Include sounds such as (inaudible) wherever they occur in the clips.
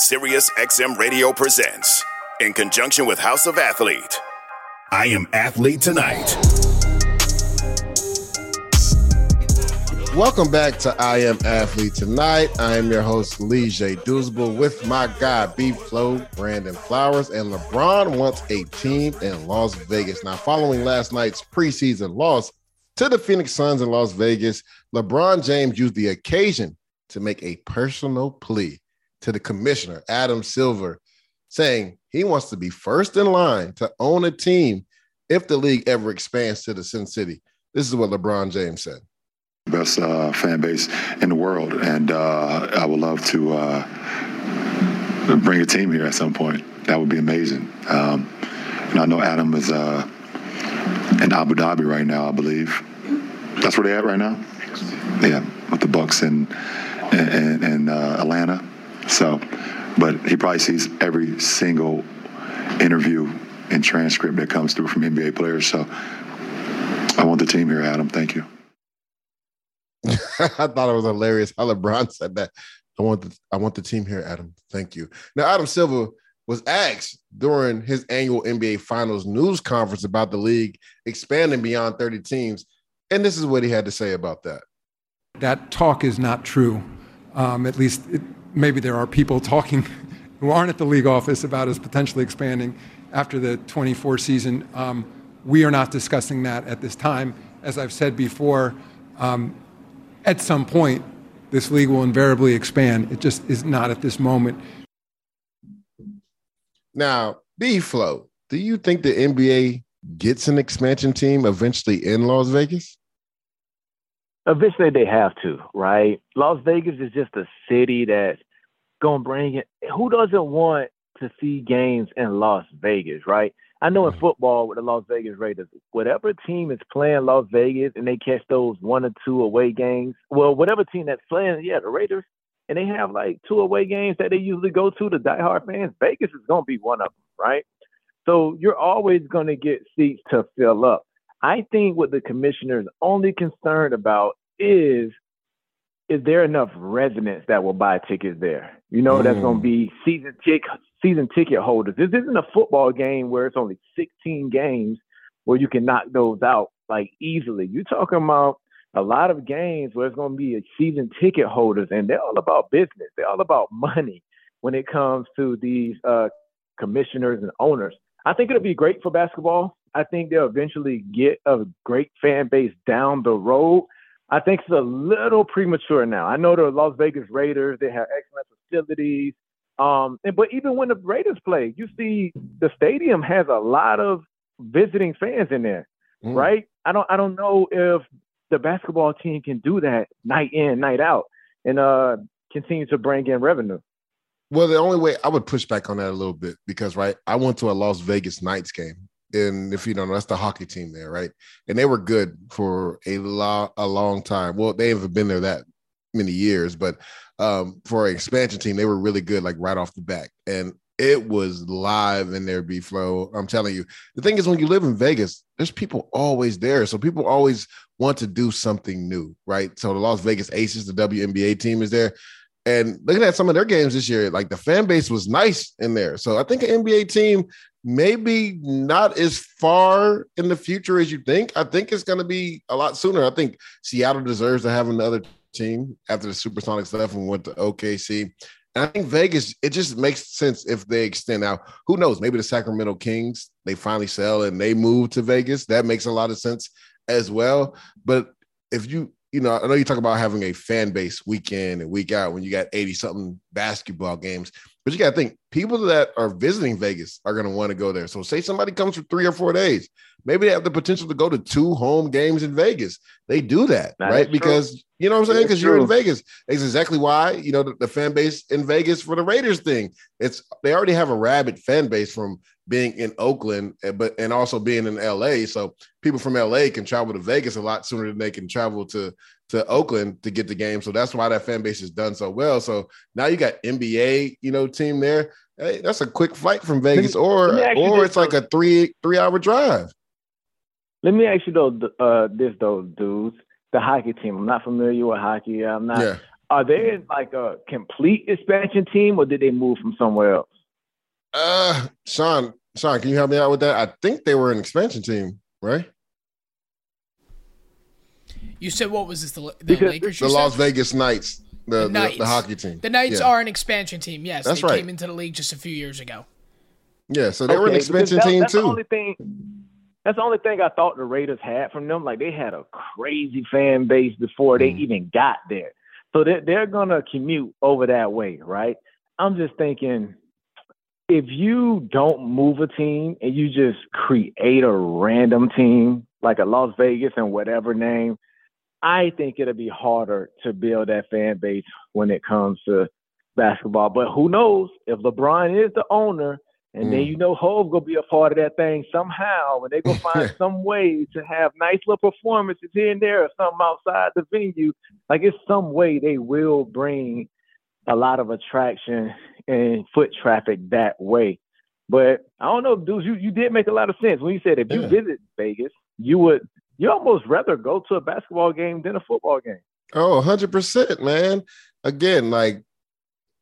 Sirius XM Radio presents, in conjunction with House of Athlete, I Am Athlete Tonight. Welcome back to I Am Athlete Tonight. I am your host, Leger Douzable, with my guy, B Flow, Brandon Flowers, and LeBron wants a team in Las Vegas. Now, following last night's preseason loss to the Phoenix Suns in Las Vegas, LeBron James used the occasion to make a personal plea to the commissioner, Adam Silver, saying he wants to be first in line to own a team if the league ever expands to the Sin City. This is what LeBron James said best uh, fan base in the world, and uh, I would love to uh, bring a team here at some point. That would be amazing. Um, and I know Adam is uh, in Abu Dhabi right now, I believe. That's where they're at right now. Yeah, with the Bucks in in, in uh, Atlanta. So, but he probably sees every single interview and transcript that comes through from NBA players. So, I want the team here, Adam. Thank you. (laughs) I thought it was hilarious how LeBron said that. I want the I want the team here, Adam. Thank you. Now, Adam Silver was asked during his annual NBA Finals news conference about the league expanding beyond 30 teams, and this is what he had to say about that. That talk is not true. Um, at least it, maybe there are people talking (laughs) who aren't at the league office about us potentially expanding after the 24 season. Um, we are not discussing that at this time. As I've said before, um, at some point, this league will invariably expand. It just is not at this moment. Now, B Flow, do you think the NBA gets an expansion team eventually in Las Vegas? Eventually, they have to, right? Las Vegas is just a city that's going to bring it. Who doesn't want to see games in Las Vegas, right? I know in mm-hmm. football with the Las Vegas Raiders, whatever team is playing Las Vegas and they catch those one or two away games, well, whatever team that's playing, yeah, the Raiders, and they have like two away games that they usually go to, the diehard fans, Vegas is going to be one of them, right? So you're always going to get seats to fill up. I think what the commissioner is only concerned about is is there enough residents that will buy tickets there? You know, mm. that's going to be season ticket season ticket holders. This isn't a football game where it's only 16 games where you can knock those out like easily. You're talking about a lot of games where it's going to be a season ticket holders, and they're all about business. They're all about money when it comes to these uh, commissioners and owners. I think it'll be great for basketball. I think they'll eventually get a great fan base down the road. I think it's a little premature now. I know the Las Vegas Raiders, they have excellent facilities. Um, and, but even when the Raiders play, you see the stadium has a lot of visiting fans in there, mm. right? I don't I don't know if the basketball team can do that night in, night out, and uh, continue to bring in revenue. Well, the only way I would push back on that a little bit because right, I went to a Las Vegas Knights game, and if you don't know, that's the hockey team there, right? And they were good for a lot a long time. Well, they haven't been there that many years, but um, for an expansion team, they were really good, like right off the back. And it was live in their B flow. I'm telling you. The thing is, when you live in Vegas, there's people always there. So people always want to do something new, right? So the Las Vegas Aces, the WNBA team is there. And looking at some of their games this year, like the fan base was nice in there. So I think an NBA team maybe not as far in the future as you think. I think it's going to be a lot sooner. I think Seattle deserves to have another team after the Supersonics left and went to OKC. And I think Vegas, it just makes sense if they extend out. Who knows? Maybe the Sacramento Kings, they finally sell and they move to Vegas. That makes a lot of sense as well. But if you, you know, I know you talk about having a fan base week in and week out when you got 80 something basketball games, but you got to think people that are visiting Vegas are going to want to go there. So, say somebody comes for three or four days, maybe they have the potential to go to two home games in Vegas. They do that, that right? Because you know what I'm saying? Because you're in Vegas. It's exactly why you know the, the, fan base in Vegas for the Raiders thing. It's they already have a rabid fan base from being in Oakland, eh, but and also being in LA. So people from LA can travel to Vegas a lot sooner than they can travel to to Oakland to get the game. So that's why that fan base has done so well. So now you got NBA, you know, team there. Hey, that's a quick flight from Vegas, me, or or it's like a three three hour drive. Let me ask you though, uh, this though, dudes, the hockey team. I'm not familiar with hockey. I'm not. Yeah. Are they like a complete expansion team, or did they move from somewhere else? Uh, Sean, Sean, can you help me out with that? I think they were an expansion team, right? You said what was this? The, the Lakers? The Las Vegas Knights, the, the, Knights. the, the hockey team. The Knights yeah. are an expansion team. Yes, that's they right. came into the league just a few years ago. Yeah, so they okay, were an expansion that, team that's too. The only thing, that's the only thing I thought the Raiders had from them. Like they had a crazy fan base before they mm. even got there. So they're, they're gonna commute over that way, right? I'm just thinking if you don't move a team and you just create a random team like a Las Vegas and whatever name, I think it'll be harder to build that fan base when it comes to basketball. But who knows if LeBron is the owner and mm. then you know Hov gonna be a part of that thing somehow, and they gonna find (laughs) some way to have nice little performances here and there or something outside the venue. Like it's some way they will bring a lot of attraction and foot traffic that way. But I don't know, dudes, you, you did make a lot of sense when you said if you yeah. visit Vegas, you would you almost rather go to a basketball game than a football game. Oh, 100%, man. Again, like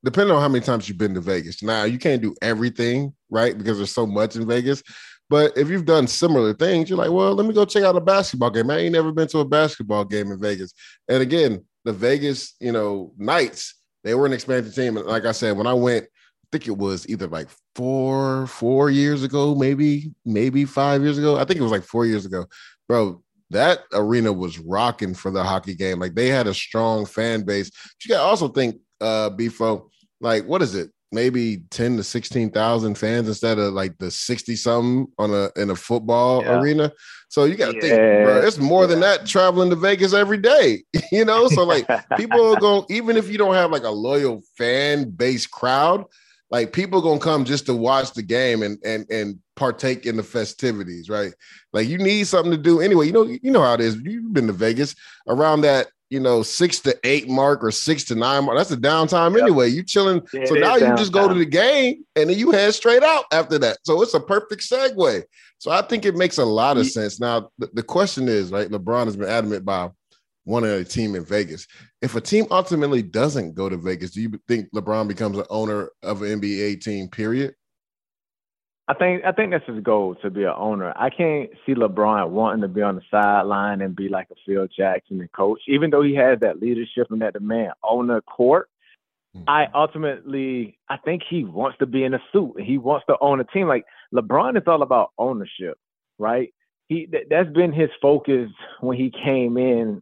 depending on how many times you've been to Vegas. Now, you can't do everything, right? Because there's so much in Vegas. But if you've done similar things, you're like, well, let me go check out a basketball game. I ain't never been to a basketball game in Vegas. And again, the Vegas, you know, Knights, they were an expansion team. And like I said, when I went, I think it was either like four, four years ago, maybe, maybe five years ago. I think it was like four years ago. Bro, that arena was rocking for the hockey game. Like they had a strong fan base. You got to also think, uh, B Flow, like what is it? Maybe 10 to 16,000 fans instead of like the 60 something on a in a football yeah. arena. So you got to yeah. think, bro, it's more yeah. than that traveling to Vegas every day, (laughs) you know? So like (laughs) people are going, even if you don't have like a loyal fan base crowd, like people gonna come just to watch the game and and and partake in the festivities, right? Like you need something to do anyway. You know, you know how it is. You've been to Vegas around that, you know, six to eight mark or six to nine mark. That's the downtime yep. anyway. You chilling. So now you just go to the game and then you head straight out after that. So it's a perfect segue. So I think it makes a lot of sense. Now the, the question is, right? LeBron has been adamant by wanting a team in Vegas. If a team ultimately doesn't go to Vegas, do you think LeBron becomes an owner of an NBA team? Period. I think I think that's his goal to be an owner. I can't see LeBron wanting to be on the sideline and be like a Phil Jackson and coach, even though he has that leadership and that demand on the court. Mm-hmm. I ultimately I think he wants to be in a suit and he wants to own a team. Like LeBron is all about ownership, right? He that's been his focus when he came in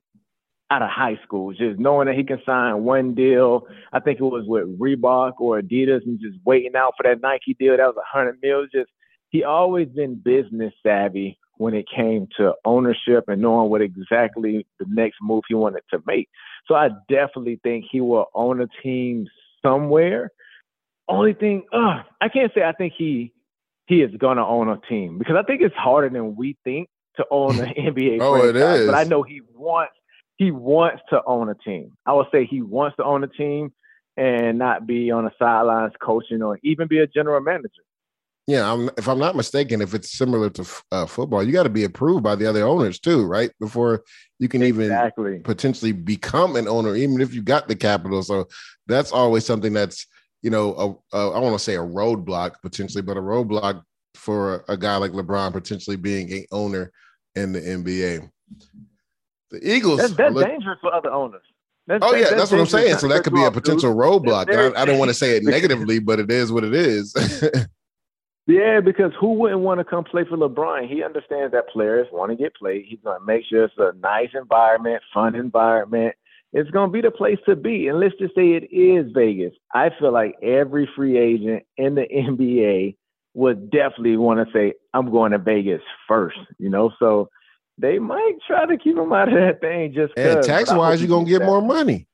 out of high school, just knowing that he can sign one deal. I think it was with Reebok or Adidas, and just waiting out for that Nike deal. That was a hundred mil. Just he always been business savvy when it came to ownership and knowing what exactly the next move he wanted to make. So I definitely think he will own a team somewhere. Only thing, uh, I can't say I think he he is gonna own a team because I think it's harder than we think to own an (laughs) NBA oh, franchise. It is. But I know he wants he wants to own a team. I would say he wants to own a team and not be on the sidelines coaching or even be a general manager. Yeah, I'm, if I'm not mistaken, if it's similar to uh, football, you got to be approved by the other owners too, right? Before you can exactly. even potentially become an owner, even if you got the capital. So that's always something that's you know, a, a, I want to say a roadblock potentially, but a roadblock for a, a guy like LeBron potentially being a owner in the NBA. The Eagles. That's, that's look- dangerous for other owners. That's, oh yeah, that's, what I'm saying. So that could be a potential roadblock. I, I, don't want to say it (laughs) negatively, but it is what it is. (laughs) yeah, because who wouldn't want to come play for LeBron? He understands that players want to get played. He's going to make sure it's a nice environment, fun environment. It's going to be the place to be. And let's just say it is Vegas. I feel like every free agent in the (laughs) NBA would definitely want to say, "I'm going to Vegas first. You know, so they might try to keep him out of that thing just and tax wise, you're gonna get that. more money.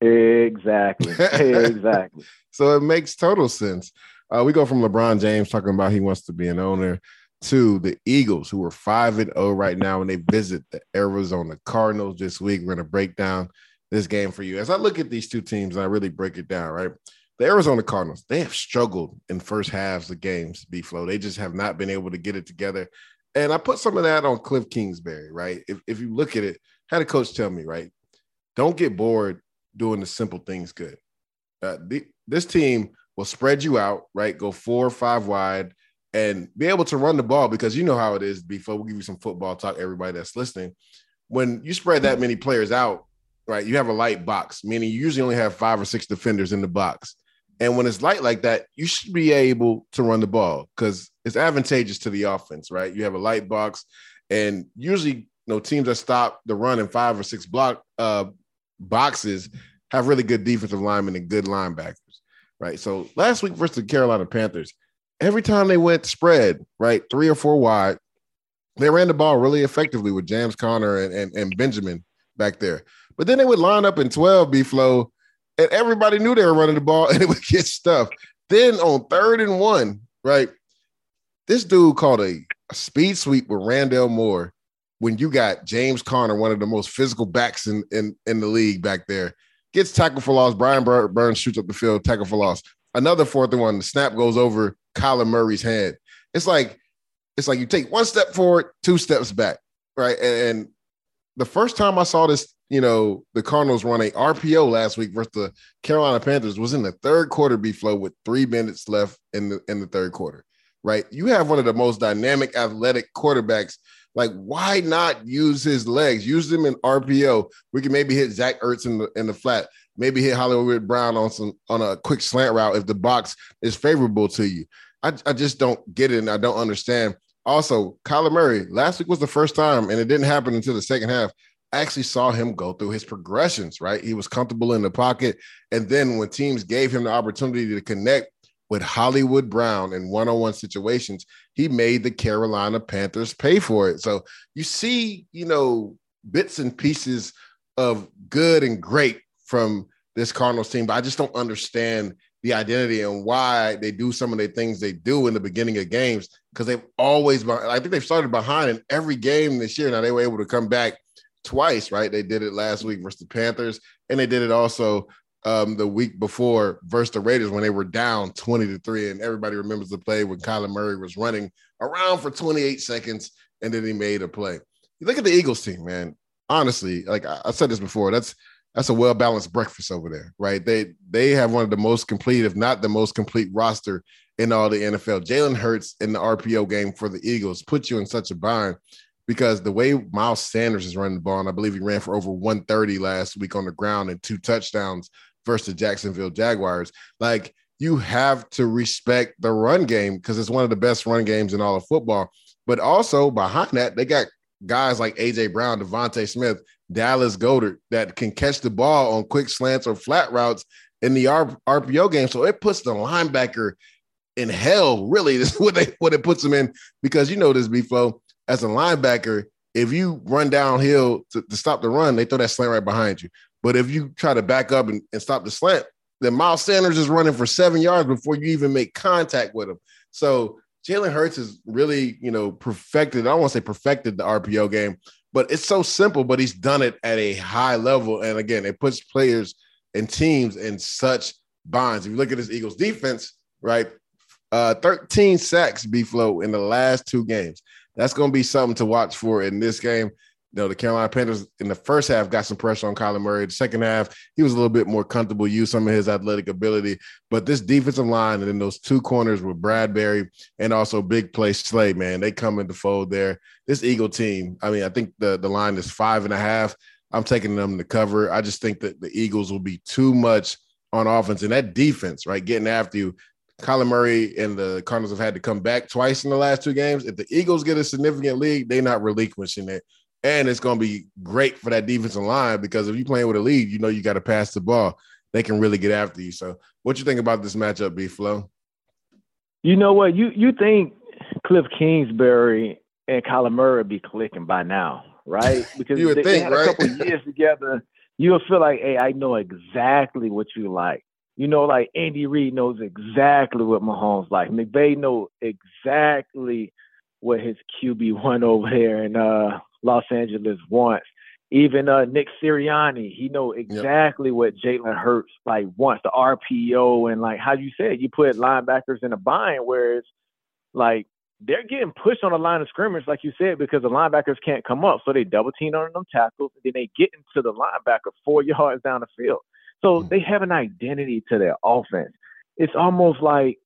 Exactly. (laughs) exactly. so it makes total sense. Uh, we go from LeBron James talking about he wants to be an owner to the Eagles, who are five and zero oh right now, and they visit the Arizona Cardinals this week. We're gonna break down this game for you. As I look at these two teams, and I really break it down, right? The Arizona Cardinals, they have struggled in first halves of games, B flow. They just have not been able to get it together. And I put some of that on Cliff Kingsbury, right? If, if you look at it, had a coach tell me, right? Don't get bored doing the simple things good. Uh, the, this team will spread you out, right? Go four or five wide and be able to run the ball because you know how it is. Before we'll give you some football talk, everybody that's listening. When you spread that many players out, right, you have a light box, meaning you usually only have five or six defenders in the box. And when it's light like that, you should be able to run the ball because it's advantageous to the offense, right? You have a light box, and usually, you know, teams that stop the run in five or six block uh, boxes have really good defensive linemen and good linebackers, right? So last week versus the Carolina Panthers, every time they went spread, right, three or four wide, they ran the ball really effectively with James Conner and, and, and Benjamin back there. But then they would line up in 12 B flow, and everybody knew they were running the ball (laughs) and it would get stuffed. Then on third and one, right, this dude called a, a speed sweep with Rondale Moore when you got James Conner, one of the most physical backs in, in, in the league back there, gets tackled for loss. Brian Burns shoots up the field, tackle for loss. Another fourth and one, the snap goes over Kyler Murray's head. It's like it's like you take one step forward, two steps back, right? And, and the first time I saw this, you know, the Cardinals run a RPO last week versus the Carolina Panthers was in the third quarter B flow with three minutes left in the in the third quarter right? You have one of the most dynamic, athletic quarterbacks. Like, why not use his legs? Use them in RPO. We can maybe hit Zach Ertz in the in the flat. Maybe hit Hollywood Brown on some on a quick slant route if the box is favorable to you. I, I just don't get it and I don't understand. Also, Kyler Murray, last week was the first time, and it didn't happen until the second half. I actually saw him go through his progressions, right? He was comfortable in the pocket. And then when teams gave him the opportunity to connect, with Hollywood Brown in one on one situations, he made the Carolina Panthers pay for it. So you see, you know, bits and pieces of good and great from this Cardinals team, but I just don't understand the identity and why they do some of the things they do in the beginning of games because they've always been, I think they've started behind in every game this year. Now they were able to come back twice, right? They did it last week versus the Panthers, and they did it also um, the week before versus the Raiders when they were down 20 to 3. And everybody remembers the play when Kyler Murray was running around for 28 seconds and then he made a play. You look at the Eagles team, man. Honestly, like I, I said this before, that's that's a well-balanced breakfast over there, right? They they have one of the most complete, if not the most complete roster in all the NFL. Jalen Hurts in the RPO game for the Eagles put you in such a bind because the way Miles Sanders is running the ball, and I believe he ran for over 130 last week on the ground and two touchdowns versus the Jacksonville Jaguars. Like you have to respect the run game because it's one of the best run games in all of football. But also behind that, they got guys like AJ Brown, DeVonta Smith, Dallas Goedert that can catch the ball on quick slants or flat routes in the R- RPO game. So it puts the linebacker in hell. Really, (laughs) is what they what it puts them in because you know this before as a linebacker. If you run downhill to, to stop the run, they throw that slant right behind you. But if you try to back up and, and stop the slant, then Miles Sanders is running for seven yards before you even make contact with him. So Jalen Hurts has really, you know, perfected. I don't want to say perfected the RPO game, but it's so simple. But he's done it at a high level, and again, it puts players and teams in such bonds. If you look at this Eagles defense, right, uh, 13 sacks, B flow in the last two games. That's going to be something to watch for in this game you know, the Carolina Panthers in the first half got some pressure on Kyler Murray. The second half, he was a little bit more comfortable, used some of his athletic ability. But this defensive line and then those two corners with Bradberry and also big play Slay, man, they come into fold there. This Eagle team, I mean, I think the, the line is five and a half. I'm taking them to cover. I just think that the Eagles will be too much on offense and that defense, right? Getting after you. Kyler Murray and the Cardinals have had to come back twice in the last two games. If the Eagles get a significant lead, they're not relinquishing it. And it's going to be great for that defensive line because if you're playing with a lead, you know you got to pass the ball. They can really get after you. So, what you think about this matchup, B Flow? You know what? You you think Cliff Kingsbury and Kyler Murray would be clicking by now, right? (laughs) Because you would they, think, they had right? a couple years together. You'll feel like, hey, I know exactly what you like. You know, like Andy Reid knows exactly what Mahomes like. McVay knows exactly what his QB one over there in uh, Los Angeles wants. Even uh, Nick Sirianni, he know exactly yep. what Jalen Hurts like wants the RPO and like how you said you put linebackers in a bind, whereas like they're getting pushed on the line of scrimmage, like you said, because the linebackers can't come up, so they double team on them tackles, and then they get into the linebacker four (laughs) yards down the field. So mm-hmm. they have an identity to their offense. It's almost like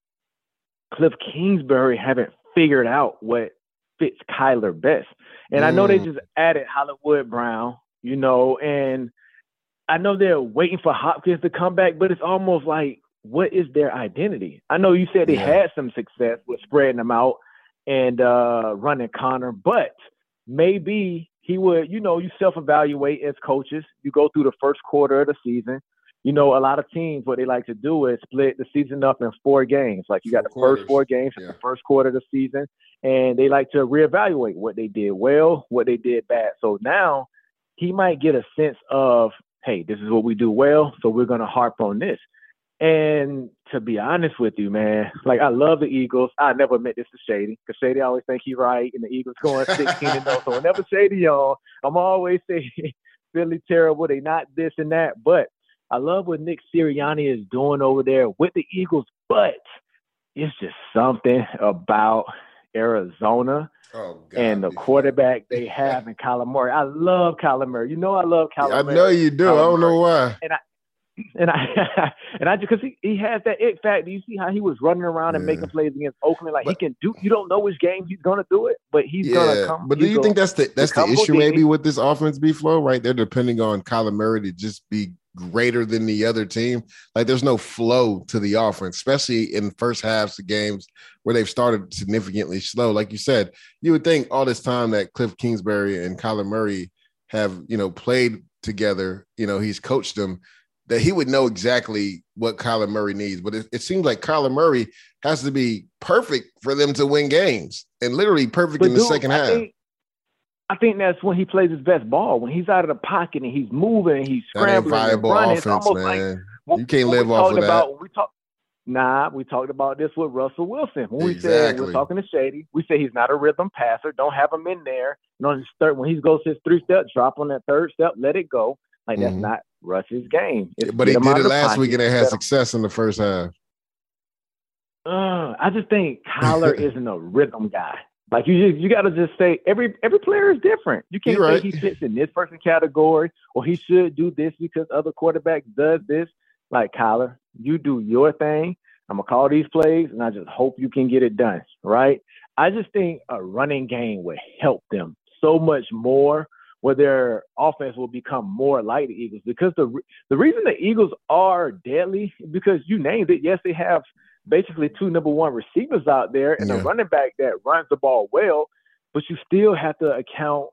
Cliff Kingsbury haven't figured out what fits Kyler best. And mm. I know they just added Hollywood Brown, you know, and I know they're waiting for Hopkins to come back, but it's almost like, what is their identity? I know you said they yeah. had some success with spreading them out and uh, running Conner, but maybe he would, you know, you self evaluate as coaches. You go through the first quarter of the season. You know, a lot of teams, what they like to do is split the season up in four games. Like you got four the quarters. first four games yeah. the first quarter of the season, and they like to reevaluate what they did well, what they did bad. So now he might get a sense of, hey, this is what we do well, so we're gonna harp on this. And to be honest with you, man, like I love the Eagles. I never admit this to Shady because Shady always think he's right, and the Eagles going 16 and 0. So whenever Shady on, I'm always (laughs) saying Philly terrible. They not this and that. But I love what Nick Sirianni is doing over there with the Eagles. But it's just something about Arizona oh, and the quarterback they have in Kyler Murray. I love Kyler Murray. You know I love Kyler. I Murray. know you do. Kyler I don't know why. And I and I (laughs) and I just because he, he has that it factor. You see how he was running around yeah. and making plays against Oakland, like but, he can do. You don't know which game he's gonna do it, but he's yeah, gonna come. But do you think that's the that's the issue maybe with this offense B flow right? They're depending on Kyler Murray to just be greater than the other team. Like there's no flow to the offense, especially in first halves of games where they've started significantly slow. Like you said, you would think all this time that Cliff Kingsbury and Kyler Murray have you know played together. You know he's coached them that he would know exactly what Kyler Murray needs. But it, it, seems like Kyler Murray has to be perfect for them to win games and literally perfect but in the dude, second I half. Think, I think that's when he plays his best ball. When he's out of the pocket and he's moving and he's scrambling that ain't viable running, offense, man. Like, you can't live off of about, that. We talk, nah, we talked about this with Russell Wilson. When we said we're talking to Shady, we say he's not a rhythm passer. Don't have him in there. You know, third, when he goes his three step, drop on that third step, let it go. Like that's mm-hmm. not Russ's game. It's but he did it last week and it had success in the first half. Uh, I just think Kyler (laughs) isn't a rhythm guy. Like you, just, you got to just say every every player is different. You can't You're say right. he fits in this person category or he should do this because other quarterback does this. Like Kyler, you do your thing. I'm gonna call these plays, and I just hope you can get it done. Right? I just think a running game would help them so much more where their offense will become more like the Eagles. Because the the reason the Eagles are deadly because you named it. Yes, they have basically two number one receivers out there and yeah. a running back that runs the ball well, but you still have to account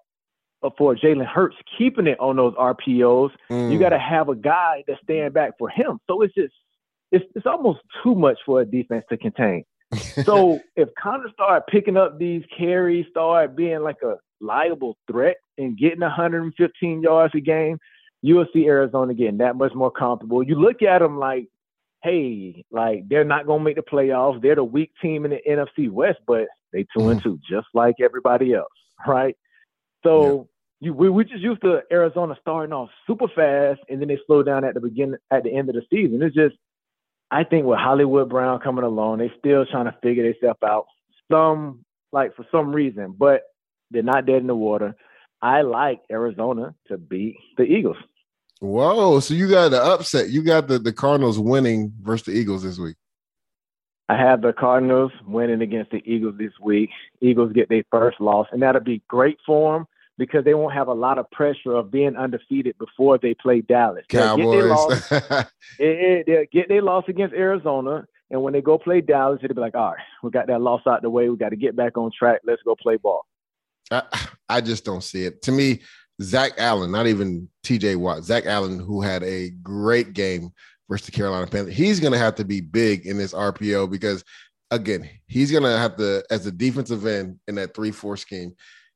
for Jalen Hurts keeping it on those RPOs. Mm. You got to have a guy to stand back for him. So it's just it's it's almost too much for a defense to contain. (laughs) so if Conner start picking up these carries, start being like a liable threat and getting 115 yards a game, you will see Arizona getting that much more comfortable. You look at them like, hey, like they're not going to make the playoffs. They're the weak team in the NFC West, but they 2 and mm-hmm. two, just like everybody else, right? So yeah. you, we we just used to Arizona starting off super fast and then they slow down at the beginning at the end of the season. It's just I think with Hollywood Brown coming along, they still trying to figure themselves out. Some like for some reason, but they're not dead in the water. I like Arizona to beat the Eagles. Whoa! So you got the upset. You got the, the Cardinals winning versus the Eagles this week. I have the Cardinals winning against the Eagles this week. Eagles get their first loss, and that'll be great for them because they won't have a lot of pressure of being undefeated before they play Dallas. Cowboys. They'll get, loss, (laughs) their loss against Arizona, and when they go play Dallas, it'll be like, all right, we got that loss out the way. We got to get back on track. Let's go play ball. I, I just don't see it. To me, Zach Allen, not even JJ Watt, Zach Allen, who had a great game versus the Carolina Panthers, he's going to have to be big in this RPO because, again, he's going to have to, as a defensive end in that 3 4 scheme,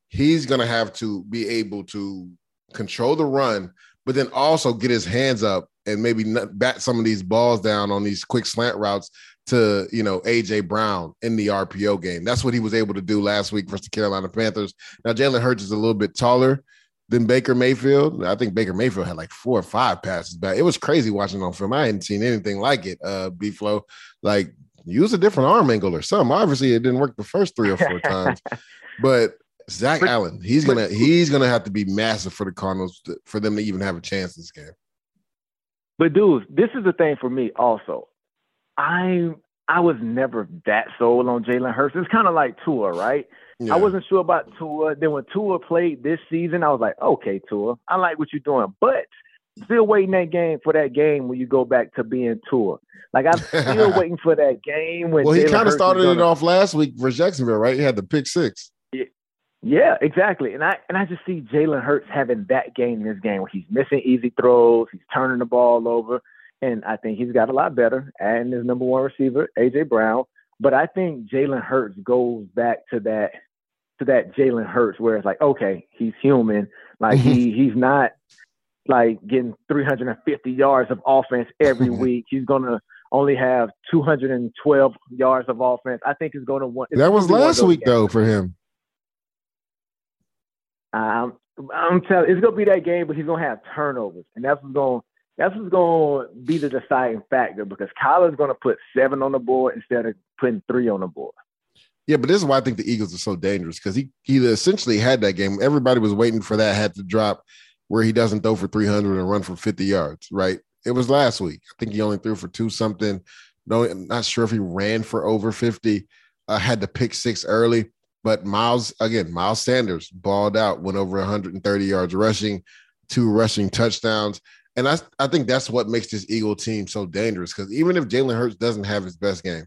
he's going to have to be able to control the run, but then also get his hands up and maybe bat some of these balls down on these quick slant routes to you know AJ Brown in the RPO game. That's what he was able to do last week versus the Carolina Panthers. Now Jalen Hurts is a little bit taller than Baker Mayfield. I think Baker Mayfield had like four or five passes back. It was crazy watching on film. I hadn't seen anything like it. Uh, B flow like use a different arm angle or something. Obviously, it didn't work the first three or four (laughs) times, but Zach but, Allen, he's gonna he's gonna have to be massive for the Cardinals to, for them to even have a chance this game. But dude, this is the thing for me also. I'm I was never that sold on Jalen Hurts. It's kind of like Tua, right? Yeah. I wasn't sure about Tua. Then when Tua played this season, I was like, okay, Tua, I like what you're doing, but still waiting that game for that game when you go back to being Tua. Like I'm still (laughs) waiting for that game when. Well, he kind of started gonna... it off last week for Jacksonville, right? He had the pick six. Yeah, exactly. And I and I just see Jalen Hurts having that game in this game where he's missing easy throws, he's turning the ball over, and I think he's got a lot better. And his number one receiver, AJ Brown. But I think Jalen Hurts goes back to that to that Jalen Hurts where it's like, okay, he's human. Like he he's not like getting 350 yards of offense every (laughs) week. He's gonna only have 212 yards of offense. I think he's gonna want. That was last week games. though for him. Um, I'm telling, it's gonna be that game, but he's gonna have turnovers, and that's what's going. That's what's going to be the deciding factor because Kyler's going to put seven on the board instead of putting three on the board. Yeah, but this is why I think the Eagles are so dangerous because he he essentially had that game. Everybody was waiting for that hat to drop where he doesn't throw for 300 and run for 50 yards, right? It was last week. I think he only threw for two something. No, I'm not sure if he ran for over 50. Uh, had the pick six early. But Miles, again, Miles Sanders balled out, went over 130 yards rushing, two rushing touchdowns. And I, I think that's what makes this Eagle team so dangerous. Because even if Jalen Hurts doesn't have his best game,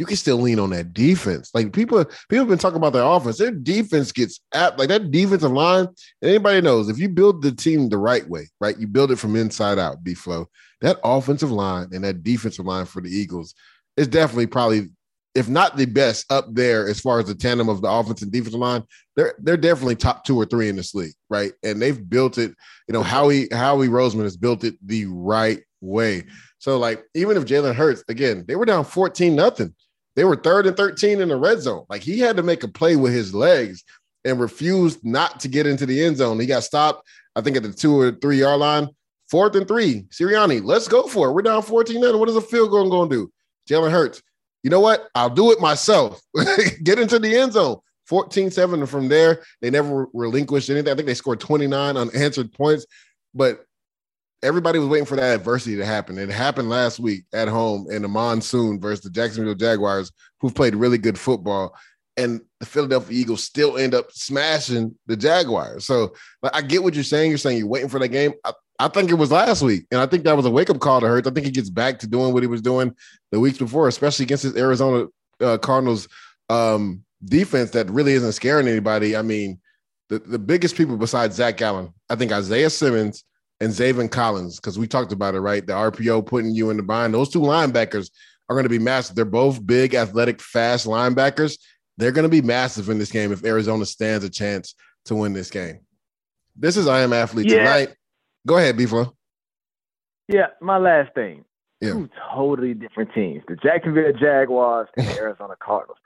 you can still lean on that defense. Like people, people have been talking about their offense. Their defense gets at like that defensive line. anybody knows if you build the team the right way, right? You build it from inside out, B flow. That offensive line and that defensive line for the Eagles is definitely probably if not the best, up there as far as the tandem of the offense and defensive line. They're they're definitely top two or three in this league, right? And they've built it. You know, Howie Howie Roseman has built it the right way. So, like, even if Jalen Hurts, again, they were down 14 nothing. They were third and 13 in the red zone. Like he had to make a play with his legs and refused not to get into the end zone. He got stopped, I think, at the two or three yard line. Fourth and three. Sirianni, let's go for it. We're down 14 nothing. What is a field goal going to do? Jalen Hurts you know what? I'll do it myself. (laughs) Get into the end zone. 14 7. And from there, they never relinquished anything. I think they scored 29 unanswered points, but everybody was waiting for that adversity to happen. It happened last week at home in the monsoon versus the Jacksonville Jaguars, who've played really good football. And the Philadelphia Eagles still end up smashing the Jaguars. So like, I get what you're saying. You're saying you're waiting for that game. I, I think it was last week, and I think that was a wake up call to Hurts. I think he gets back to doing what he was doing the weeks before, especially against his Arizona uh, Cardinals um, defense that really isn't scaring anybody. I mean, the, the biggest people besides Zach Allen, I think Isaiah Simmons and Zaven Collins, because we talked about it, right? The RPO putting you in the bind. Those two linebackers are going to be massive. They're both big, athletic, fast linebackers. They're going to be massive in this game if Arizona stands a chance to win this game. This is I Am Athlete yeah. tonight. Go ahead, B Flow. Yeah, my last thing. Yeah. Two totally different teams. The Jacksonville Jaguars and the (laughs) Arizona Cardinals.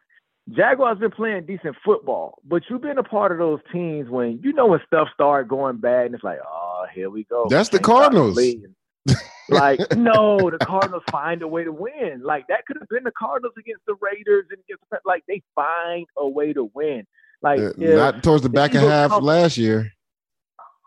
Jaguars been playing decent football, but you've been a part of those teams when you know when stuff started going bad and it's like, oh, here we go. That's the Cardinals. like, (laughs) no, the Cardinals find a way to win. Like that could have been the Cardinals against the Raiders and against the, like they find a way to win. Like uh, if, not towards the back of half come, last year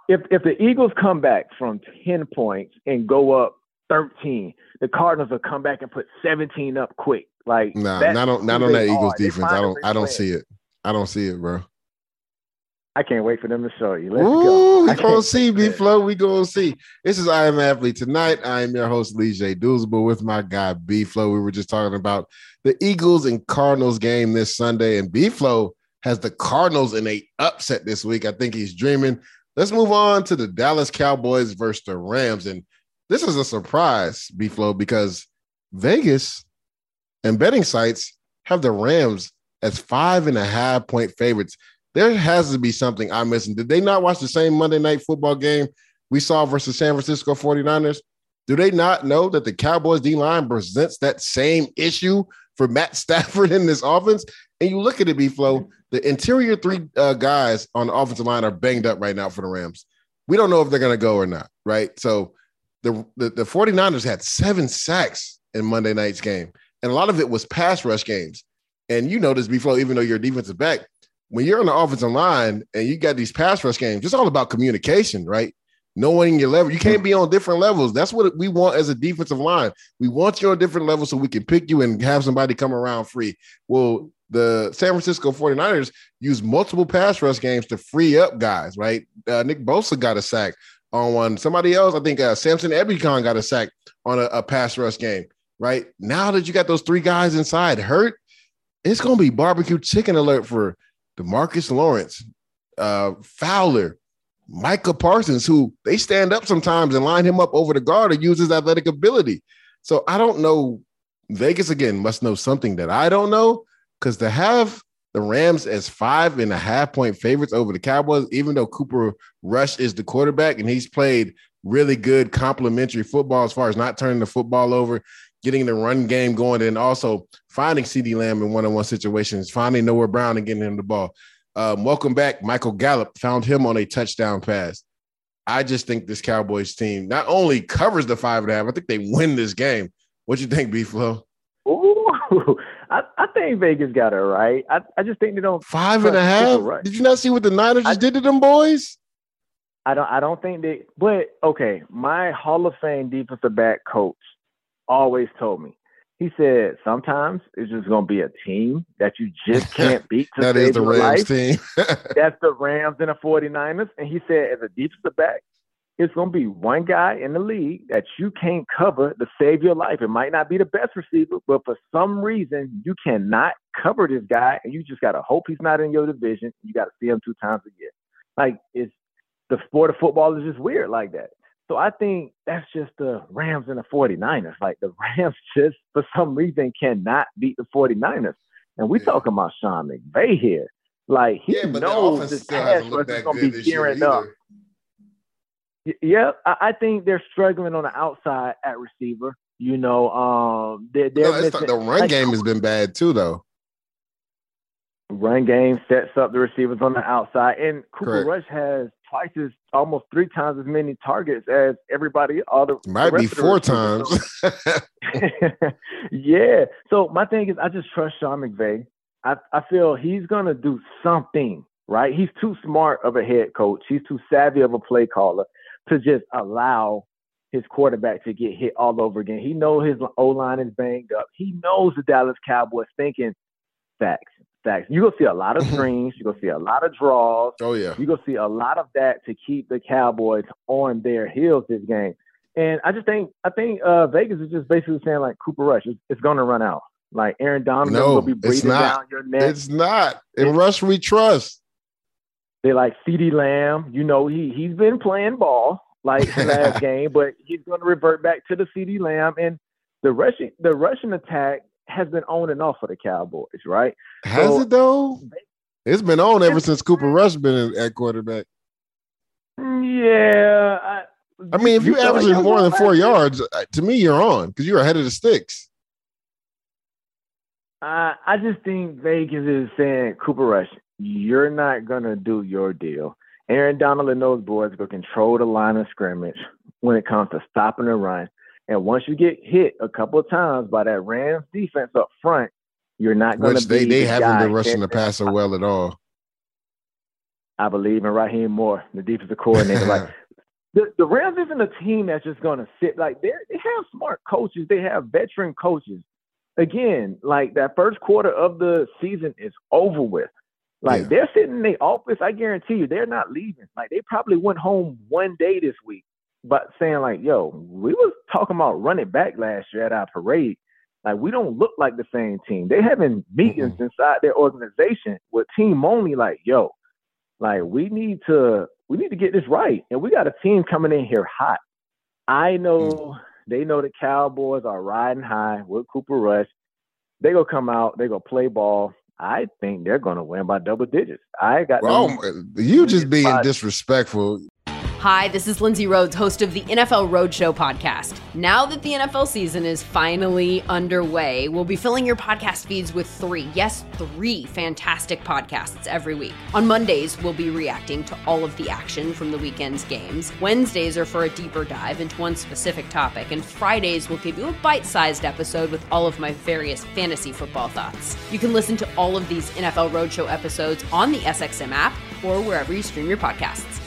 if if the Eagles come back from 10 points and go up 13, the Cardinals will come back and put 17 up quick. Like nah, not on not on that Eagles defense. I don't I don't see it. I don't see it, bro. I can't wait for them to show you. Let's Ooh, go. We gonna see, B Flow. We gonna see. This is I am athlete tonight. I am your host, Leger Douzable, with my guy B Flow. We were just talking about the Eagles and Cardinals game this Sunday, and B Flow has the Cardinals in a upset this week. I think he's dreaming. Let's move on to the Dallas Cowboys versus the Rams, and this is a surprise, B Flow, because Vegas and betting sites have the Rams as five and a half point favorites there has to be something I'm missing. Did they not watch the same Monday night football game we saw versus San Francisco 49ers? Do they not know that the Cowboys D line presents that same issue for Matt (laughs) Stafford in this offense? And you look at it, B Flow, the interior three uh, guys on the offensive line are banged up right now for the Rams. We don't know if they're going to go or not, right? So the, the, the 49ers had seven sacks in Monday night's game, and a lot of it was pass rush games. And you know this, B Flow, even though you're a defensive back, when you're on the offensive line and you got these pass rush games, it's all about communication, right? Knowing your level. You can't be on different levels. That's what we want as a defensive line. We want you on different levels so we can pick you and have somebody come around free. Well, the San Francisco 49ers use multiple pass rush games to free up guys, right? Uh, Nick Bosa got a sack on one. Somebody else, I think uh, Samson Ebukam got a sack on a, a pass rush game, right? Now that you got those three guys inside hurt, it's going to be barbecue chicken alert for Demarcus Lawrence, uh, Fowler, Micah Parsons, who they stand up sometimes and line him up over the guard and use his athletic ability. So I don't know. Vegas again must know something that I don't know because to have the Rams as five and a half point favorites over the Cowboys, even though Cooper Rush is the quarterback and he's played really good complementary football as far as not turning the football over, getting the run game going, and also finding CeeDee Lamb in one-on-one situations, finding Noah Brown and getting him the ball. Um, welcome back, Michael Gallup found him on a touchdown pass. I just think this Cowboys team not only covers the five and a half, I think they win this game. What you think, B Flow? Ooh, (laughs) I, I think Vegas got it right. I, I just think they don't five and a half. Did you not see what the Niners I, just did to them boys? I don't I don't think they but okay, my Hall of Fame defensive back coach always told me. He said sometimes it's just gonna be a team that you just can't (laughs) beat to that save is the Rams life. team. (laughs) (laughs) That's the Rams and the 49ers. And he said as a defensive back, it's gonna be one guy in the league that you can't cover to save your life. It might not be the best receiver, but for some reason you cannot cover this guy and you just gotta hope he's not in your division. You gotta see him two times a year. Like it's the sport of football is just weird like that. So I think that's just the Rams and the 49ers. Like the (laughs) Rams just for some reason cannot beat the 49ers. And we yeah. talking about Sean McVay here. Like he yeah, knows this pass rush is gonna be gearing up. Yeah, I think they're struggling on the outside at receiver. You know, um, they're, they're no, missing, the run like, game has been bad too, though. Run game sets up the receivers on the outside, and Cooper Correct. Rush has twice as almost three times as many targets as everybody. All the might the be four times. (laughs) yeah. So my thing is, I just trust Sean McVay. I I feel he's gonna do something right. He's too smart of a head coach. He's too savvy of a play caller to just allow his quarterback to get hit all over again. He knows his O line is banged up. He knows the Dallas Cowboys thinking facts stacks. You're gonna see a lot of (laughs) screens. You're gonna see a lot of draws. Oh yeah. You're gonna see a lot of that to keep the Cowboys on their heels this game. And I just think I think uh, Vegas is just basically saying like Cooper Rush, it's, it's gonna run out. Like Aaron Donald no, will be breathing down your neck. It's not. In Rush we trust. They like CeeDee Lamb. You know he he's been playing ball like last (laughs) game, but he's gonna revert back to the CeeDee Lamb and the rushing the rushing attack has been on and off for the Cowboys, right? Has so, it though? It's been on ever since Cooper Rush been at quarterback. Yeah. I, I mean, if you, you averaging like more than four yards, uh, to me, you're on because you're ahead of the sticks. Uh, I just think Vegas is saying, Cooper Rush, you're not going to do your deal. Aaron Donald and those boys will control the line of scrimmage when it comes to stopping the run. And once you get hit a couple of times by that Rams defense up front, you're not going to be. They, they the haven't been rushing the passer well at all. I believe in Raheem Morris, the defensive coordinator. like (laughs) the, the Rams isn't a team that's just going to sit like they they have smart coaches. They have veteran coaches. Again, like that first quarter of the season is over with. Like yeah. they're sitting in the office. I guarantee you, they're not leaving. Like they probably went home one day this week, but saying like, "Yo, we was talking about running back last year at our parade. Like we don't look like the same team. They having meetings mm-hmm. inside their organization with team only. Like, yo, like we need to we need to get this right, and we got a team coming in here hot. I know mm-hmm. they know the Cowboys are riding high with Cooper Rush. They gonna come out. They gonna play ball. I think they're going to win by double digits. I got. Well, you just being disrespectful. Hi, this is Lindsay Rhodes, host of the NFL Roadshow podcast. Now that the NFL season is finally underway, we'll be filling your podcast feeds with three, yes, three fantastic podcasts every week. On Mondays, we'll be reacting to all of the action from the weekend's games. Wednesdays are for a deeper dive into one specific topic, and Fridays will give you a bite sized episode with all of my various fantasy football thoughts. You can listen to all of these NFL Roadshow episodes on the SXM app or wherever you stream your podcasts.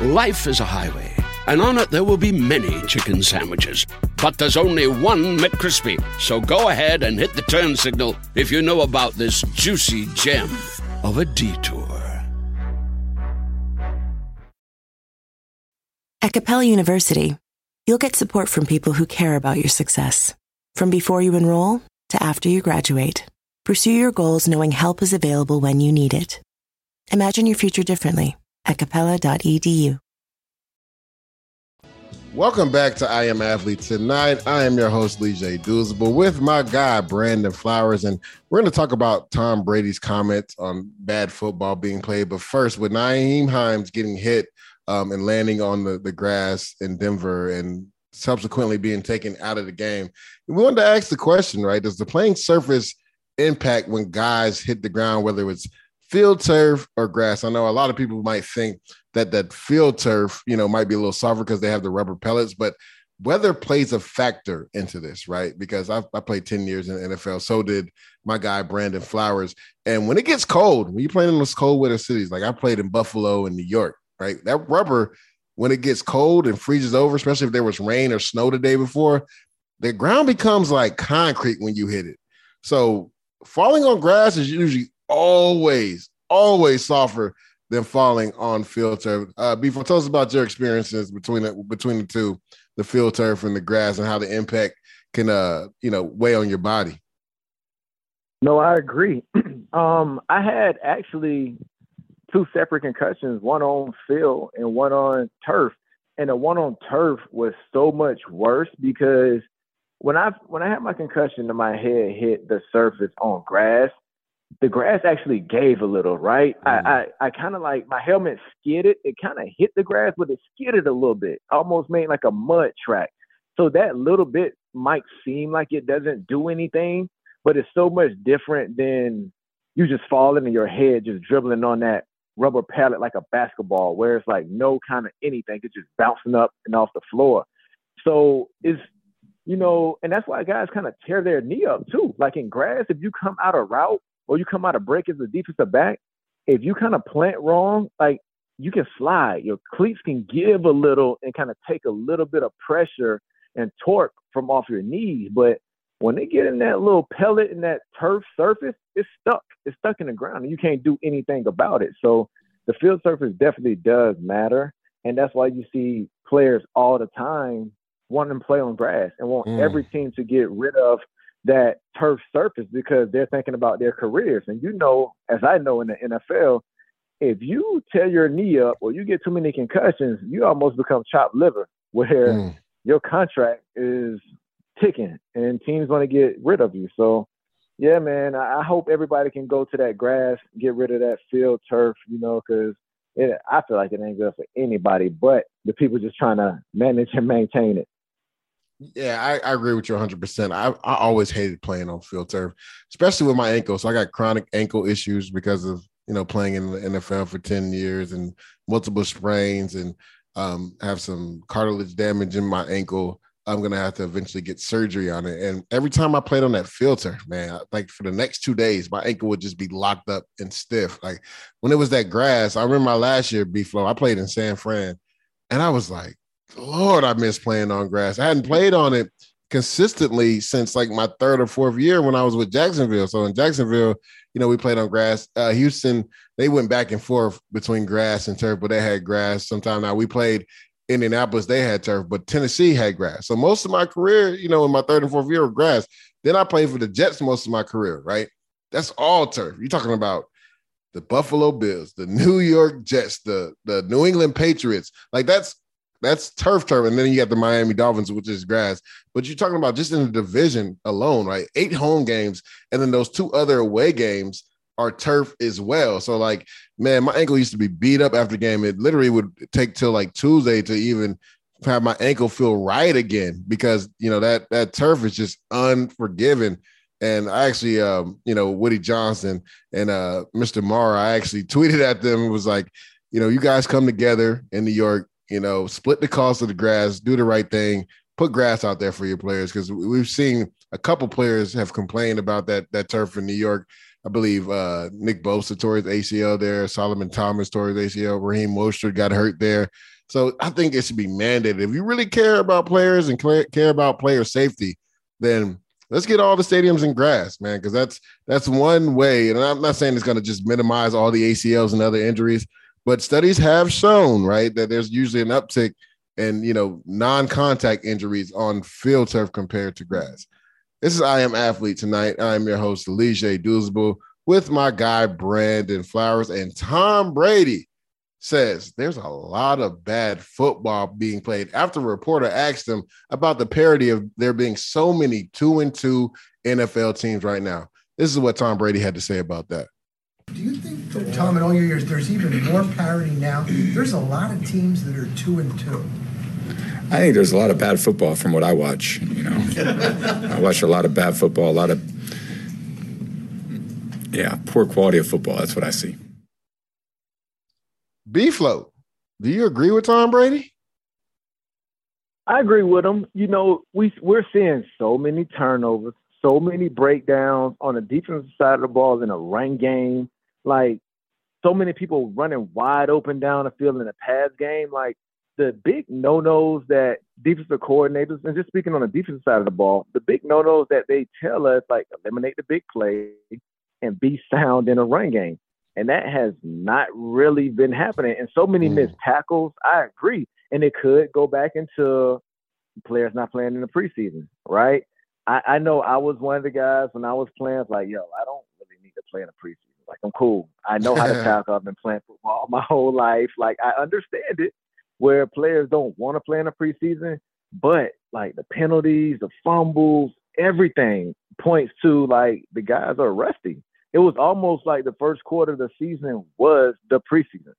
Life is a highway, and on it there will be many chicken sandwiches. But there's only one McCrispy. So go ahead and hit the turn signal if you know about this juicy gem of a detour. At Capella University, you'll get support from people who care about your success. From before you enroll to after you graduate, pursue your goals knowing help is available when you need it. Imagine your future differently at capella.edu. Welcome back to I Am Athlete Tonight. I am your host, Leger Douzable, with my guy, Brandon Flowers. And we're going to talk about Tom Brady's comments on bad football being played. But first, with Nyheim Hines getting hit um, and landing on the, the grass in Denver and subsequently being taken out of the game, we wanted to ask the question, right? Does the playing surface impact when guys hit the ground, whether it's field turf or grass. I know a lot of people might think that that field turf, you know, might be a little softer because they have the rubber pellets, but weather plays a factor into this, right? Because I, I played 10 years in the NFL. So did my guy, Brandon Flowers. And when it gets cold, when you're playing in those cold weather cities, like I played in Buffalo and New York, right? That rubber, when it gets cold and freezes over, especially if there was rain or snow the day before, the ground becomes like concrete when you hit it. So falling on grass is usually always, always softer than falling on field turf. Uh, B Flow tell us about your experiences between the, between the two, the field turf and the grass, and how the impact can uh you know weigh on your body. No, I agree. (clears throat) um, I had actually two separate concussions, one on field and one on turf. And the one on turf was so much worse because when I when I had my concussion my head hit the surface on grass, the grass actually gave a little, right? Mm. I, I, I kind of like my helmet skidded. It kind of hit the grass, but it skidded a little bit, almost made like a mud track. So that little bit might seem like it doesn't do anything, but it's so much different than you just falling in your head, just dribbling on that rubber pallet like a basketball, where it's like no kind of anything. It's just bouncing up and off the floor. So it's you know, and that's why guys kind of tear their knee up too. Like in grass, if you come out of route or you come out of break as a defensive back, if you kind of plant wrong, like you can slide. Your cleats can give a little and kind of take a little bit of pressure and torque from off your knees. But when they get in that little pellet in that turf surface, it's stuck. It's stuck in the ground and you can't do anything about it. So the field surface definitely does matter. And that's why you see players all the time wanting to play on grass and want mm. every team to get rid of that turf surface because they're thinking about their careers. And you know, as I know in the NFL, if you tear your knee up or you get too many concussions, you almost become chopped liver, where mm. your contract is ticking and teams want to get rid of you. So, yeah, man, I hope everybody can go to that grass, get rid of that field turf, you know, because I feel like it ain't good for anybody but the people just trying to manage and maintain it. Yeah, I, I, agree with you 100%. I, I always hated playing on field turf, especially with my ankle. So I got chronic ankle issues because of, you know, playing in the NFL for 10 years and multiple sprains and um, have some cartilage damage in my ankle. I'm gonna have to eventually get surgery on it. And every time I played on that field turf, man, like for the next two days, my ankle would just be locked up and stiff. Like when it was that grass, I remember my last year B Flow. I played in San Fran, and I was like, Lord, I miss playing on grass. I hadn't played on it consistently since like my third or fourth year when I was with Jacksonville. So in Jacksonville, you know, we played on grass. Uh, Houston, they went back and forth between grass and turf, but they had grass. Sometime now we played Indianapolis, they had turf, but Tennessee had grass. So most of my career, you know, in my third and fourth year of grass, then I played for the Jets most of my career, right? That's all turf. You're talking about the Buffalo Bills, the New York Jets, the the New England Patriots. Like that's that's turf turf. And then you got the Miami Dolphins, which is grass. But you're talking about just in the division alone, right? Eight home games, and then those two other away games are turf as well. So like, man, my ankle used to be beat up after game. It literally would take till like Tuesday to even have my ankle feel right again because you know that that turf is just unforgiving. And I actually, um, you know, Woody Johnson and uh, Mr. Mara, I actually (laughs) tweeted at them was like, you know, you guys come together in New York, you know, split the cost of the grass, do the right thing, put grass out there for your players because we've seen a couple players have complained about that that turf in New York I believe uh, Nick Bosa tore his ACL there. Solomon Thomas tore his ACL. Raheem Mostert got hurt there. So I think it should be mandated. If you really care about players and care about player safety, then let's get all the stadiums in grass, man, because that's that's one way. And I'm not saying it's going to just minimize all the ACLs and other injuries, but studies have shown, right, that there's usually an uptick in you know non-contact injuries on field turf compared to grass. This is I Am Athlete tonight. I'm your host, Leger Douzable, with my guy, Brandon Flowers. And Tom Brady says there's a lot of bad football being played after a reporter asked him about the parity of there being so many two and two NFL teams right now. This is what Tom Brady had to say about that. Do you think, Tom, in all your years, there's even more parity now? There's a lot of teams that are two and two. I think there's a lot of bad football from what I watch. You know, (laughs) I watch a lot of bad football, a lot of yeah, poor quality of football. That's what I see. B Flow. Do you agree with Tom Brady? I agree with him. You know, we we're seeing so many turnovers, so many breakdowns on the defensive side of the ball in a run game. Like so many people running wide open down the field in a pass game. Like the big no nos that defensive coordinators, and just speaking on the defensive side of the ball, the big no nos that they tell us, like eliminate the big play and be sound in a run game. And that has not really been happening. And so many mm. missed tackles, I agree. And it could go back into players not playing in the preseason, right? I, I know I was one of the guys when I was playing, like, yo, I don't really need to play in the preseason. Like, I'm cool. I know how to (laughs) tackle. I've been playing football my whole life. Like, I understand it where players don't want to play in the preseason, but like the penalties, the fumbles, everything points to like the guys are rusty. It was almost like the first quarter of the season was the preseason.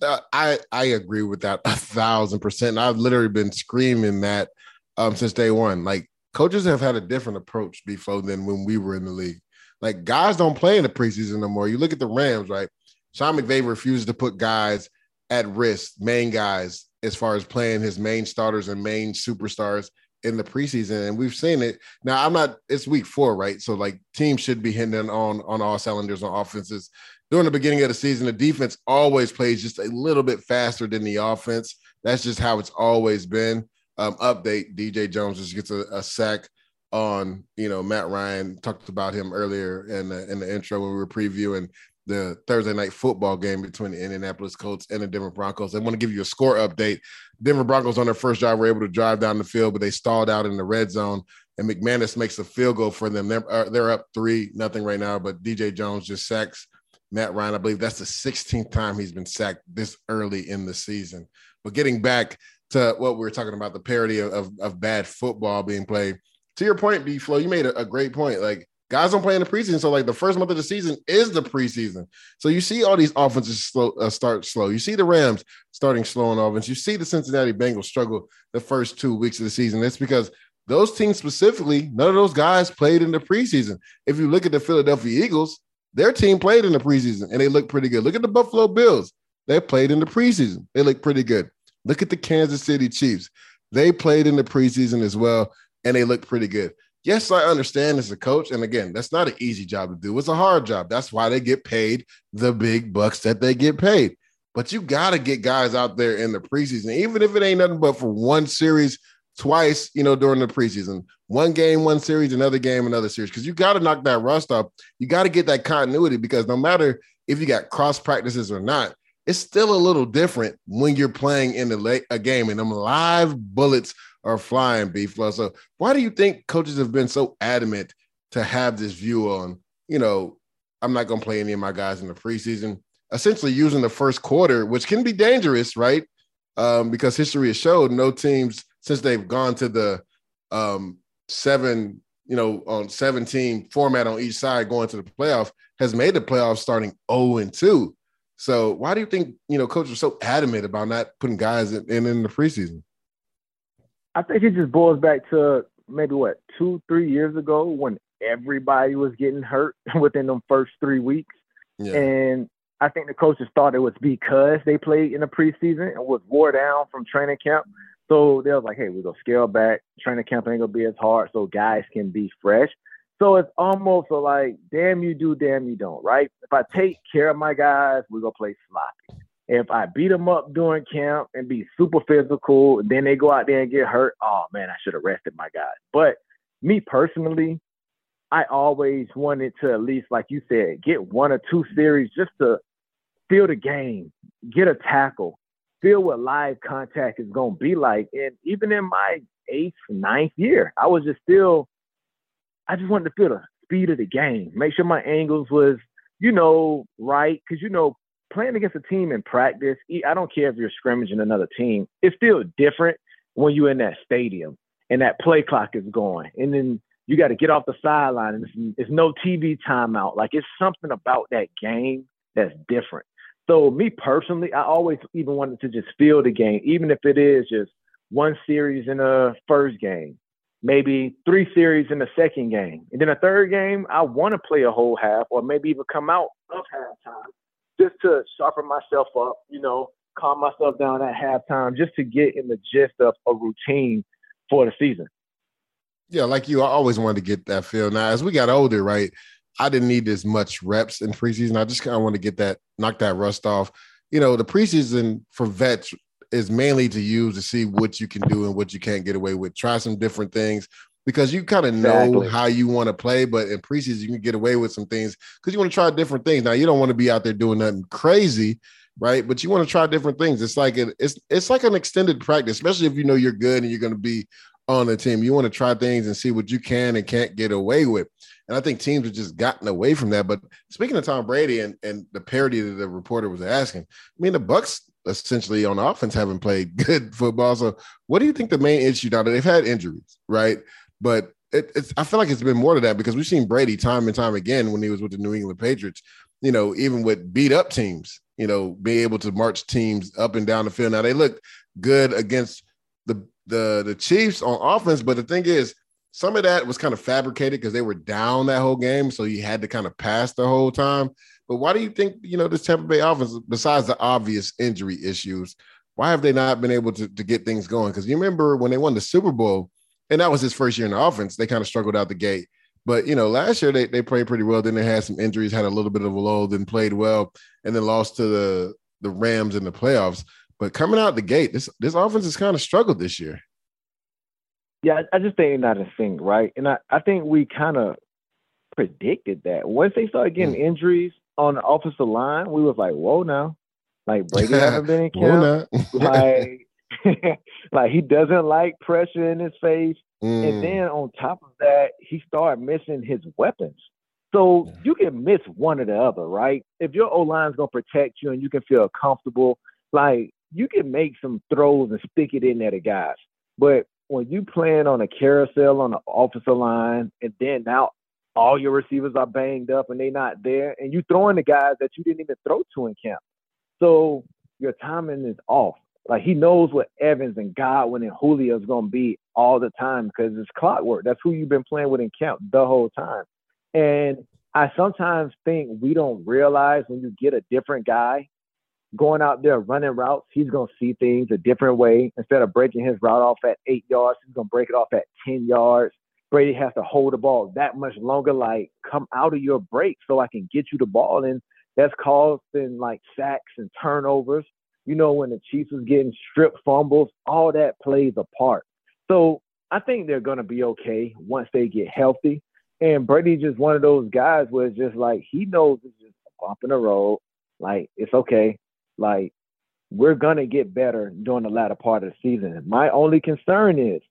Uh, I I agree with that a thousand percent. I've literally been screaming that um, since day one. Like coaches have had a different approach before than when we were in the league. Like guys don't play in the preseason no more. You look at the Rams, right? Sean McVay refuses to put guys at risk, main guys, as far as playing his main starters and main superstars in the preseason. And we've seen it. Now, I'm not, it's week four, right? So like teams should be hitting on on all cylinders on offenses. During the beginning of the season, the defense always plays just a little bit faster than the offense. That's just how it's always been. Um, update: DJ Jones just gets a, a sack on you know Matt Ryan talked about him earlier in the in the intro when we were previewing the Thursday night football game between the Indianapolis Colts and the Denver Broncos. I want to give you a score update. Denver Broncos on their first drive were able to drive down the field, but they stalled out in the red zone. and McManus makes a field goal for them. They're uh, they're up three nothing right now, but DJ Jones just sacks Matt Ryan. I believe that's the 16th time he's been sacked this early in the season. But getting back to what we were talking about, the parody of, of, of bad football being played. To your point, B Flow, you made a, a great point. Like guys don't play in the preseason, so like the first month of the season is the preseason. So you see all these offenses slow, uh, start slow. You see the Rams starting slow on offense. You see the Cincinnati Bengals struggle the first two weeks of the season. That's because those teams specifically, none of those guys played in the preseason. If you look at the Philadelphia Eagles, their team played in the preseason and they look pretty good. Look at the Buffalo Bills. They played in the preseason. They look pretty good. Look at the Kansas City Chiefs. They played in the preseason as well and they look pretty good. Yes, I understand as a coach. And again, that's not an easy job to do. It's a hard job. That's why they get paid the big bucks that they get paid. But you got to get guys out there in the preseason, even if it ain't nothing but for one series twice, you know, during the preseason. One game, one series, another game, another series. Because you got to knock that rust off. You got to get that continuity because no matter if you got cross practices or not, it's still a little different when you're playing in late a game and them live bullets are flying, B Flow. So why do you think coaches have been so adamant to have this view on, you know, I'm not gonna play any of my guys in the preseason, essentially using the first quarter, which can be dangerous, right? Um, because history has showed no teams since they've gone to the um, seven, you know, on 17 format on each side going to the playoff has made the playoffs starting 0 and 2. So why do you think, you know, coaches are so adamant about not putting guys in, in, in the preseason? I think it just boils back to maybe what, two, three years ago when everybody was getting hurt (laughs) within them first three weeks. Yeah. And I think the coaches thought it was because they played in the preseason and was wore down from training camp. So they was like, hey, we're gonna scale back. Training camp ain't gonna be as hard, so guys can be fresh. So it's almost like, damn you do, damn you don't, right? If I take care of my guys, we're gonna play sloppy. If I beat them up during camp and be super physical, then they go out there and get hurt, oh man, I should have rested my guys. But me personally, I always wanted to at least, like you said, get one or two series just to feel the game, get a tackle, feel what live contact is going to be like. And even in my eighth, ninth year, I was just still, I just wanted to feel the speed of the game, make sure my angles was, you know, right. Cause, you know, playing against a team in practice, I don't care if you're scrimmaging another team, it's still different when you're in that stadium and that play clock is going. And then you got to get off the sideline and it's, it's no TV timeout. Like it's something about that game that's different. So me personally, I always even wanted to just feel the game, even if it is just one series in the first game, maybe three series in the second game, and then a third game. I want to play a whole half, or maybe even come out of halftime, just to sharpen myself up. You know, calm myself down at halftime, just to get in the gist of a routine for the season. Yeah, like you, I always wanted to get that feel. Now, as we got older, right? I didn't need as much reps in preseason. I just kind of want to get that, knock that rust off. You know, the preseason for vets is mainly to use to see what you can do and what you can't get away with. Try some different things because you kind of know how you want to play, but in preseason you can get away with some things because you want to try different things. Now you don't want to be out there doing nothing crazy, right? But you want to try different things. It's like it, it's it's like an extended practice, especially if you know you're good and you're going to be on the team. You want to try things and see what you can and can't get away with. And I think teams have just gotten away from that. But speaking of Tom Brady and, and the parody that the reporter was asking, I mean, the Bucks essentially on offense haven't played (laughs) good football. So what do you think the main issue now that they've had injuries, right? But it, I feel like it's been more to that because we've seen Brady time and time again when he was with the New England Patriots, you know, even with beat up teams, you know, being able to march teams up and down the field. Now they look good against the the the Chiefs on offense, but the thing is, some of that was kind of fabricated because they were down that whole game, so you had to kind of pass the whole time. But why do you think you know this Tampa Bay offense, besides the obvious injury issues, why have they not been able to, to get things going? Because you remember when they won the Super Bowl, and that was his first year in the offense, they kind of struggled out the gate. But you know, last year they, they played pretty well. Then they had some injuries, had a little bit of a lull, then played well, and then lost to the the Rams in the playoffs. But coming out the gate, this this offense has kind of struggled this year. Yeah, I just think not a thing, right? And I, I think we kind of predicted that. Once they started getting mm. injuries on the offensive line, we was like, whoa now. Like (laughs) Brady haven't been in camp. (laughs) like (laughs) like he doesn't like pressure in his face. Mm. And then on top of that, he started missing his weapons. So yeah. you can miss one or the other, right? If your O line's gonna protect you and you can feel comfortable, like you can make some throws and stick it in there to guys. But when you playing on a carousel on the offensive line, and then now all your receivers are banged up and they're not there, and you throwing the guys that you didn't even throw to in camp. So your timing is off. Like he knows what Evans and Godwin and Julio is gonna be all the time because it's clockwork. That's who you've been playing with in camp the whole time. And I sometimes think we don't realize when you get a different guy going out there running routes, he's gonna see things a different way. Instead of breaking his route off at eight yards, he's gonna break it off at ten yards. Brady has to hold the ball that much longer. Like, come out of your break so I can get you the ball. And that's causing like sacks and turnovers. You know, when the Chiefs was getting strip fumbles, all that plays a part. So I think they're gonna be okay once they get healthy. And Brady's just one of those guys where it's just like he knows it's just a bump in the road. Like it's okay. Like we're gonna get better during the latter part of the season. My only concern is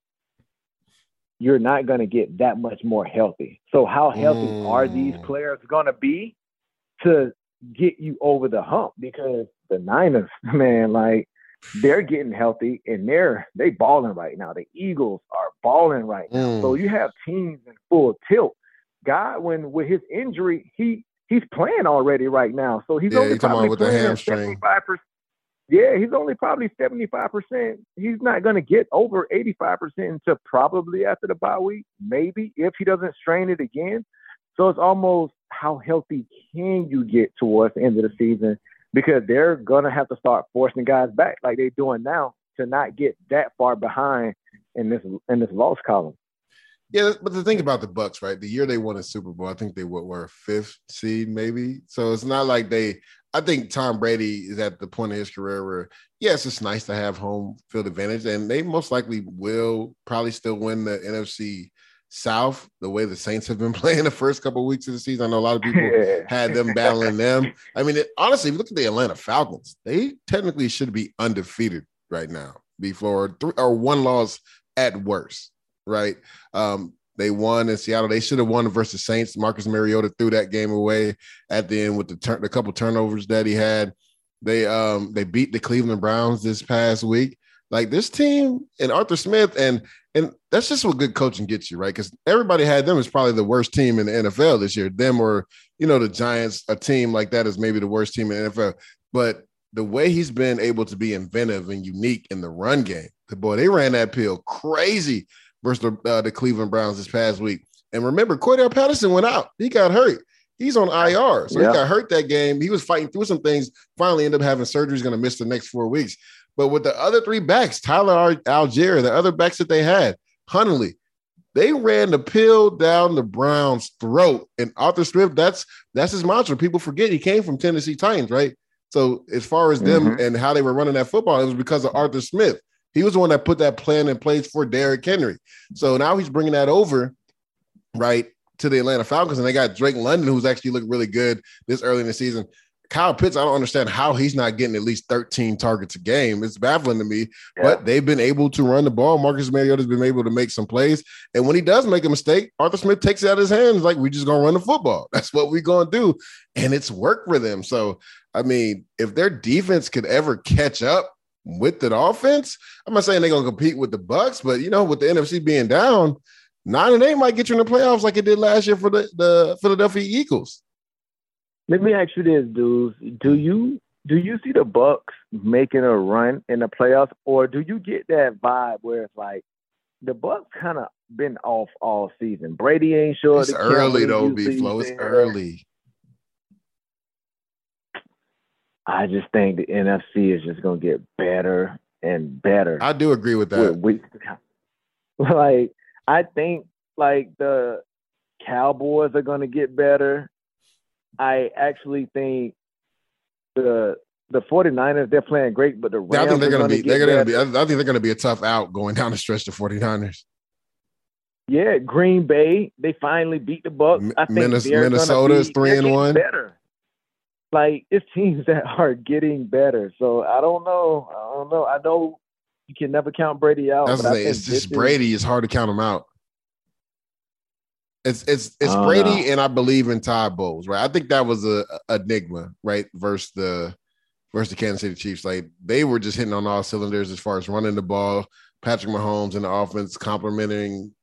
you're not gonna get that much more healthy. So how healthy mm. are these mm. players gonna be to get you over the hump? Because the Niners, (laughs) man, like they're getting healthy and they're they balling right now. The Eagles are balling right now. Mm. So you have teams in full tilt. Godwin with his injury, he he's playing already right now. So he's yeah, only probably with playing the hamstring. 75%. Yeah, he's only probably 75%. He's not going to get over 85% until probably after the bye week, maybe if he doesn't strain it again. So it's almost how healthy can you get towards the end of the season because they're to have to start forcing guys back like they're doing now to not get that far behind in this in this loss column. Yeah, but the thing about the Bucks, right? The year they won a Super Bowl, I think they were, were fifth seed, maybe. So it's not like they. I think Tom Brady is at the point of his career where, yes, it's nice to have home field advantage, and they most likely will probably still win the NFC South the way the Saints have been (laughs) playing the first couple of weeks of the season. I know a lot of people had them battling them. I mean, it, honestly, if you look at the Atlanta Falcons, they technically should be undefeated right now before three or one loss at worst right? Um, they won in Seattle. They should have won versus Saints. Marcus Mariota threw that game away at the end with the turn, the couple turnovers that he had. They um they beat the Cleveland Browns this past week. Like this team and Arthur Smith and and that's just what good coaching gets you, right? Because everybody had them as probably the worst team in the NFL this year. Them or you know the Giants, a team like that is maybe the worst team in the NFL. But the way he's been able to be inventive and unique in the run game, the boy they ran that pill crazy versus the, uh, the Cleveland Browns this past week. And remember, Cordarrelle Patterson went out. He got hurt. He's on IR. So yeah. he got hurt that game. He was fighting through some things, finally ended up having surgery. He's going to miss the next four weeks. But with the other three backs, Tyler Allgeier, the other backs that they had, Huntley, they ran the pill down the Browns' throat. And Arthur Smith, that's that's his mantra. People forget he came from Tennessee Titans, right? So as far as them mm-hmm. and how they were running that football, it was because of Arthur Smith. He was the one that put that plan in place for Derrick Henry. So now he's bringing that over, right, to the Atlanta Falcons, and they got Drake London, who's actually looked really good this early in the season. Kyle Pitts, I don't understand how he's not getting at least 13 targets a game. It's baffling to me, yeah. but they've been able to run the ball. Marcus Mariota's been able to make some plays. And when he does make a mistake, Arthur Smith takes it out of his hands like, we're just going to run the football. (laughs) That's what we're going to do. And it's worked for them. So, I mean, if their defense could ever catch up with the offense. I'm not saying they're gonna compete with the Bucks, but you know, with the NFC being down, nine and eight might get you in the playoffs like it did last year for the, the Philadelphia Eagles. Let me ask you this, dudes. Do mm. you do you see the Bucks making a run in the playoffs, or do you get that vibe where it's like the Bucks kind of been off all season? Brady ain't sure. It's early though, B Flow. It's early. I just think the NFC is just going to get better and better. I do agree with that. With (laughs) like I think like the Cowboys are going to get better. I actually think the the 49ers they're playing great, but the Rams I think they're going to be they're going to be I think they're going to be a tough out going down the stretch to 49ers. Yeah, Green Bay they finally beat the Bucks. I think Minnesota, is three and one. Better like it's teams (laughs) that are getting better. So I don't know. I don't know. I know you can never count Brady out. That's say, it's just Brady. Is, it's hard to count him out. It's it's it's Brady know. and I believe in Todd Bowles, right? I think that was a, a enigma, right? Versus the versus the Kansas City Chiefs. Like they were just hitting on all cylinders as far as running the ball, Patrick Mahomes and the offense complementing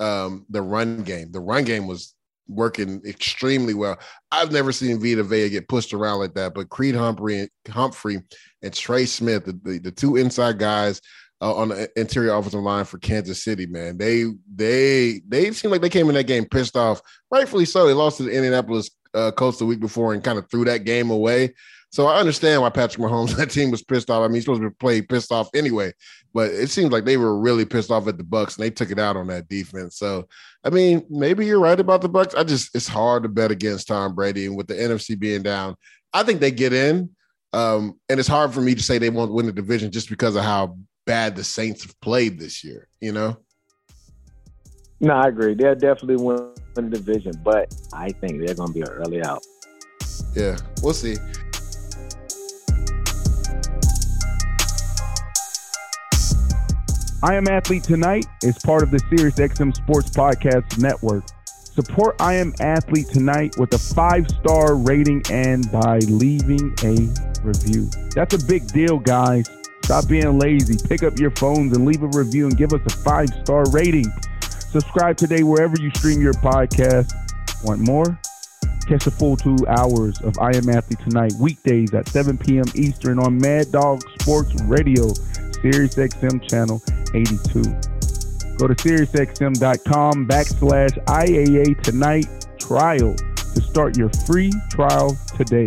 um, the run game. The run game was working extremely well. I've never seen Vita Vea get pushed around like that, but Creed Humphrey, Humphrey and Trey Smith, the, the, the two inside guys uh, on the interior offensive line for Kansas City, man, they they they seem like they came in that game pissed off, rightfully so. They lost to the Indianapolis uh, Colts the week before and kind of threw that game away. So I understand why Patrick Mahomes (laughs) that team was pissed off. I mean, he's supposed to play pissed off anyway, but it seems like they were really pissed off at the Bucks and they took it out on that defense. So I mean, maybe you're right about the Bucks. I just it's hard to bet against Tom Brady and with the NFC being down. I think they get in, um, and it's hard for me to say they won't win the division just because of how bad the Saints have played this year. You know. No, I agree. They'll definitely win the division, but I think they're going to be an early out. Yeah, we'll see. I Am Athlete Tonight is part of the SiriusXM Sports Podcast Network. Support I Am Athlete Tonight with a five star rating and by leaving a review. That's a big deal, guys. Stop being lazy. Pick up your phones and leave a review and give us a five star rating. Subscribe today wherever you stream your podcast. Want more? Catch the full two hours of I Am Athlete Tonight, weekdays at 7 p.m. Eastern on Mad Dog Sports Radio, Sirius XM Channel 82. Go to SiriusXM.com backslash IAA Tonight trial to start your free trial today.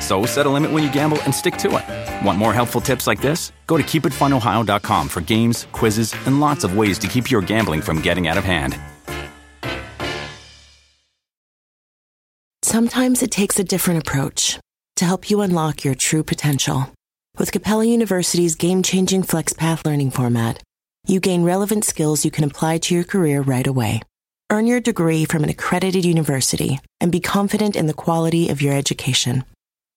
So set a limit when you gamble and stick to it. Want more helpful tips like this? Go to keepitfunohio.com for games, quizzes, and lots of ways to keep your gambling from getting out of hand. Sometimes it takes a different approach to help you unlock your true potential. With Capella University's game changing FlexPath learning format, you gain relevant skills you can apply to your career right away. Earn your degree from an accredited university and be confident in the quality of your education.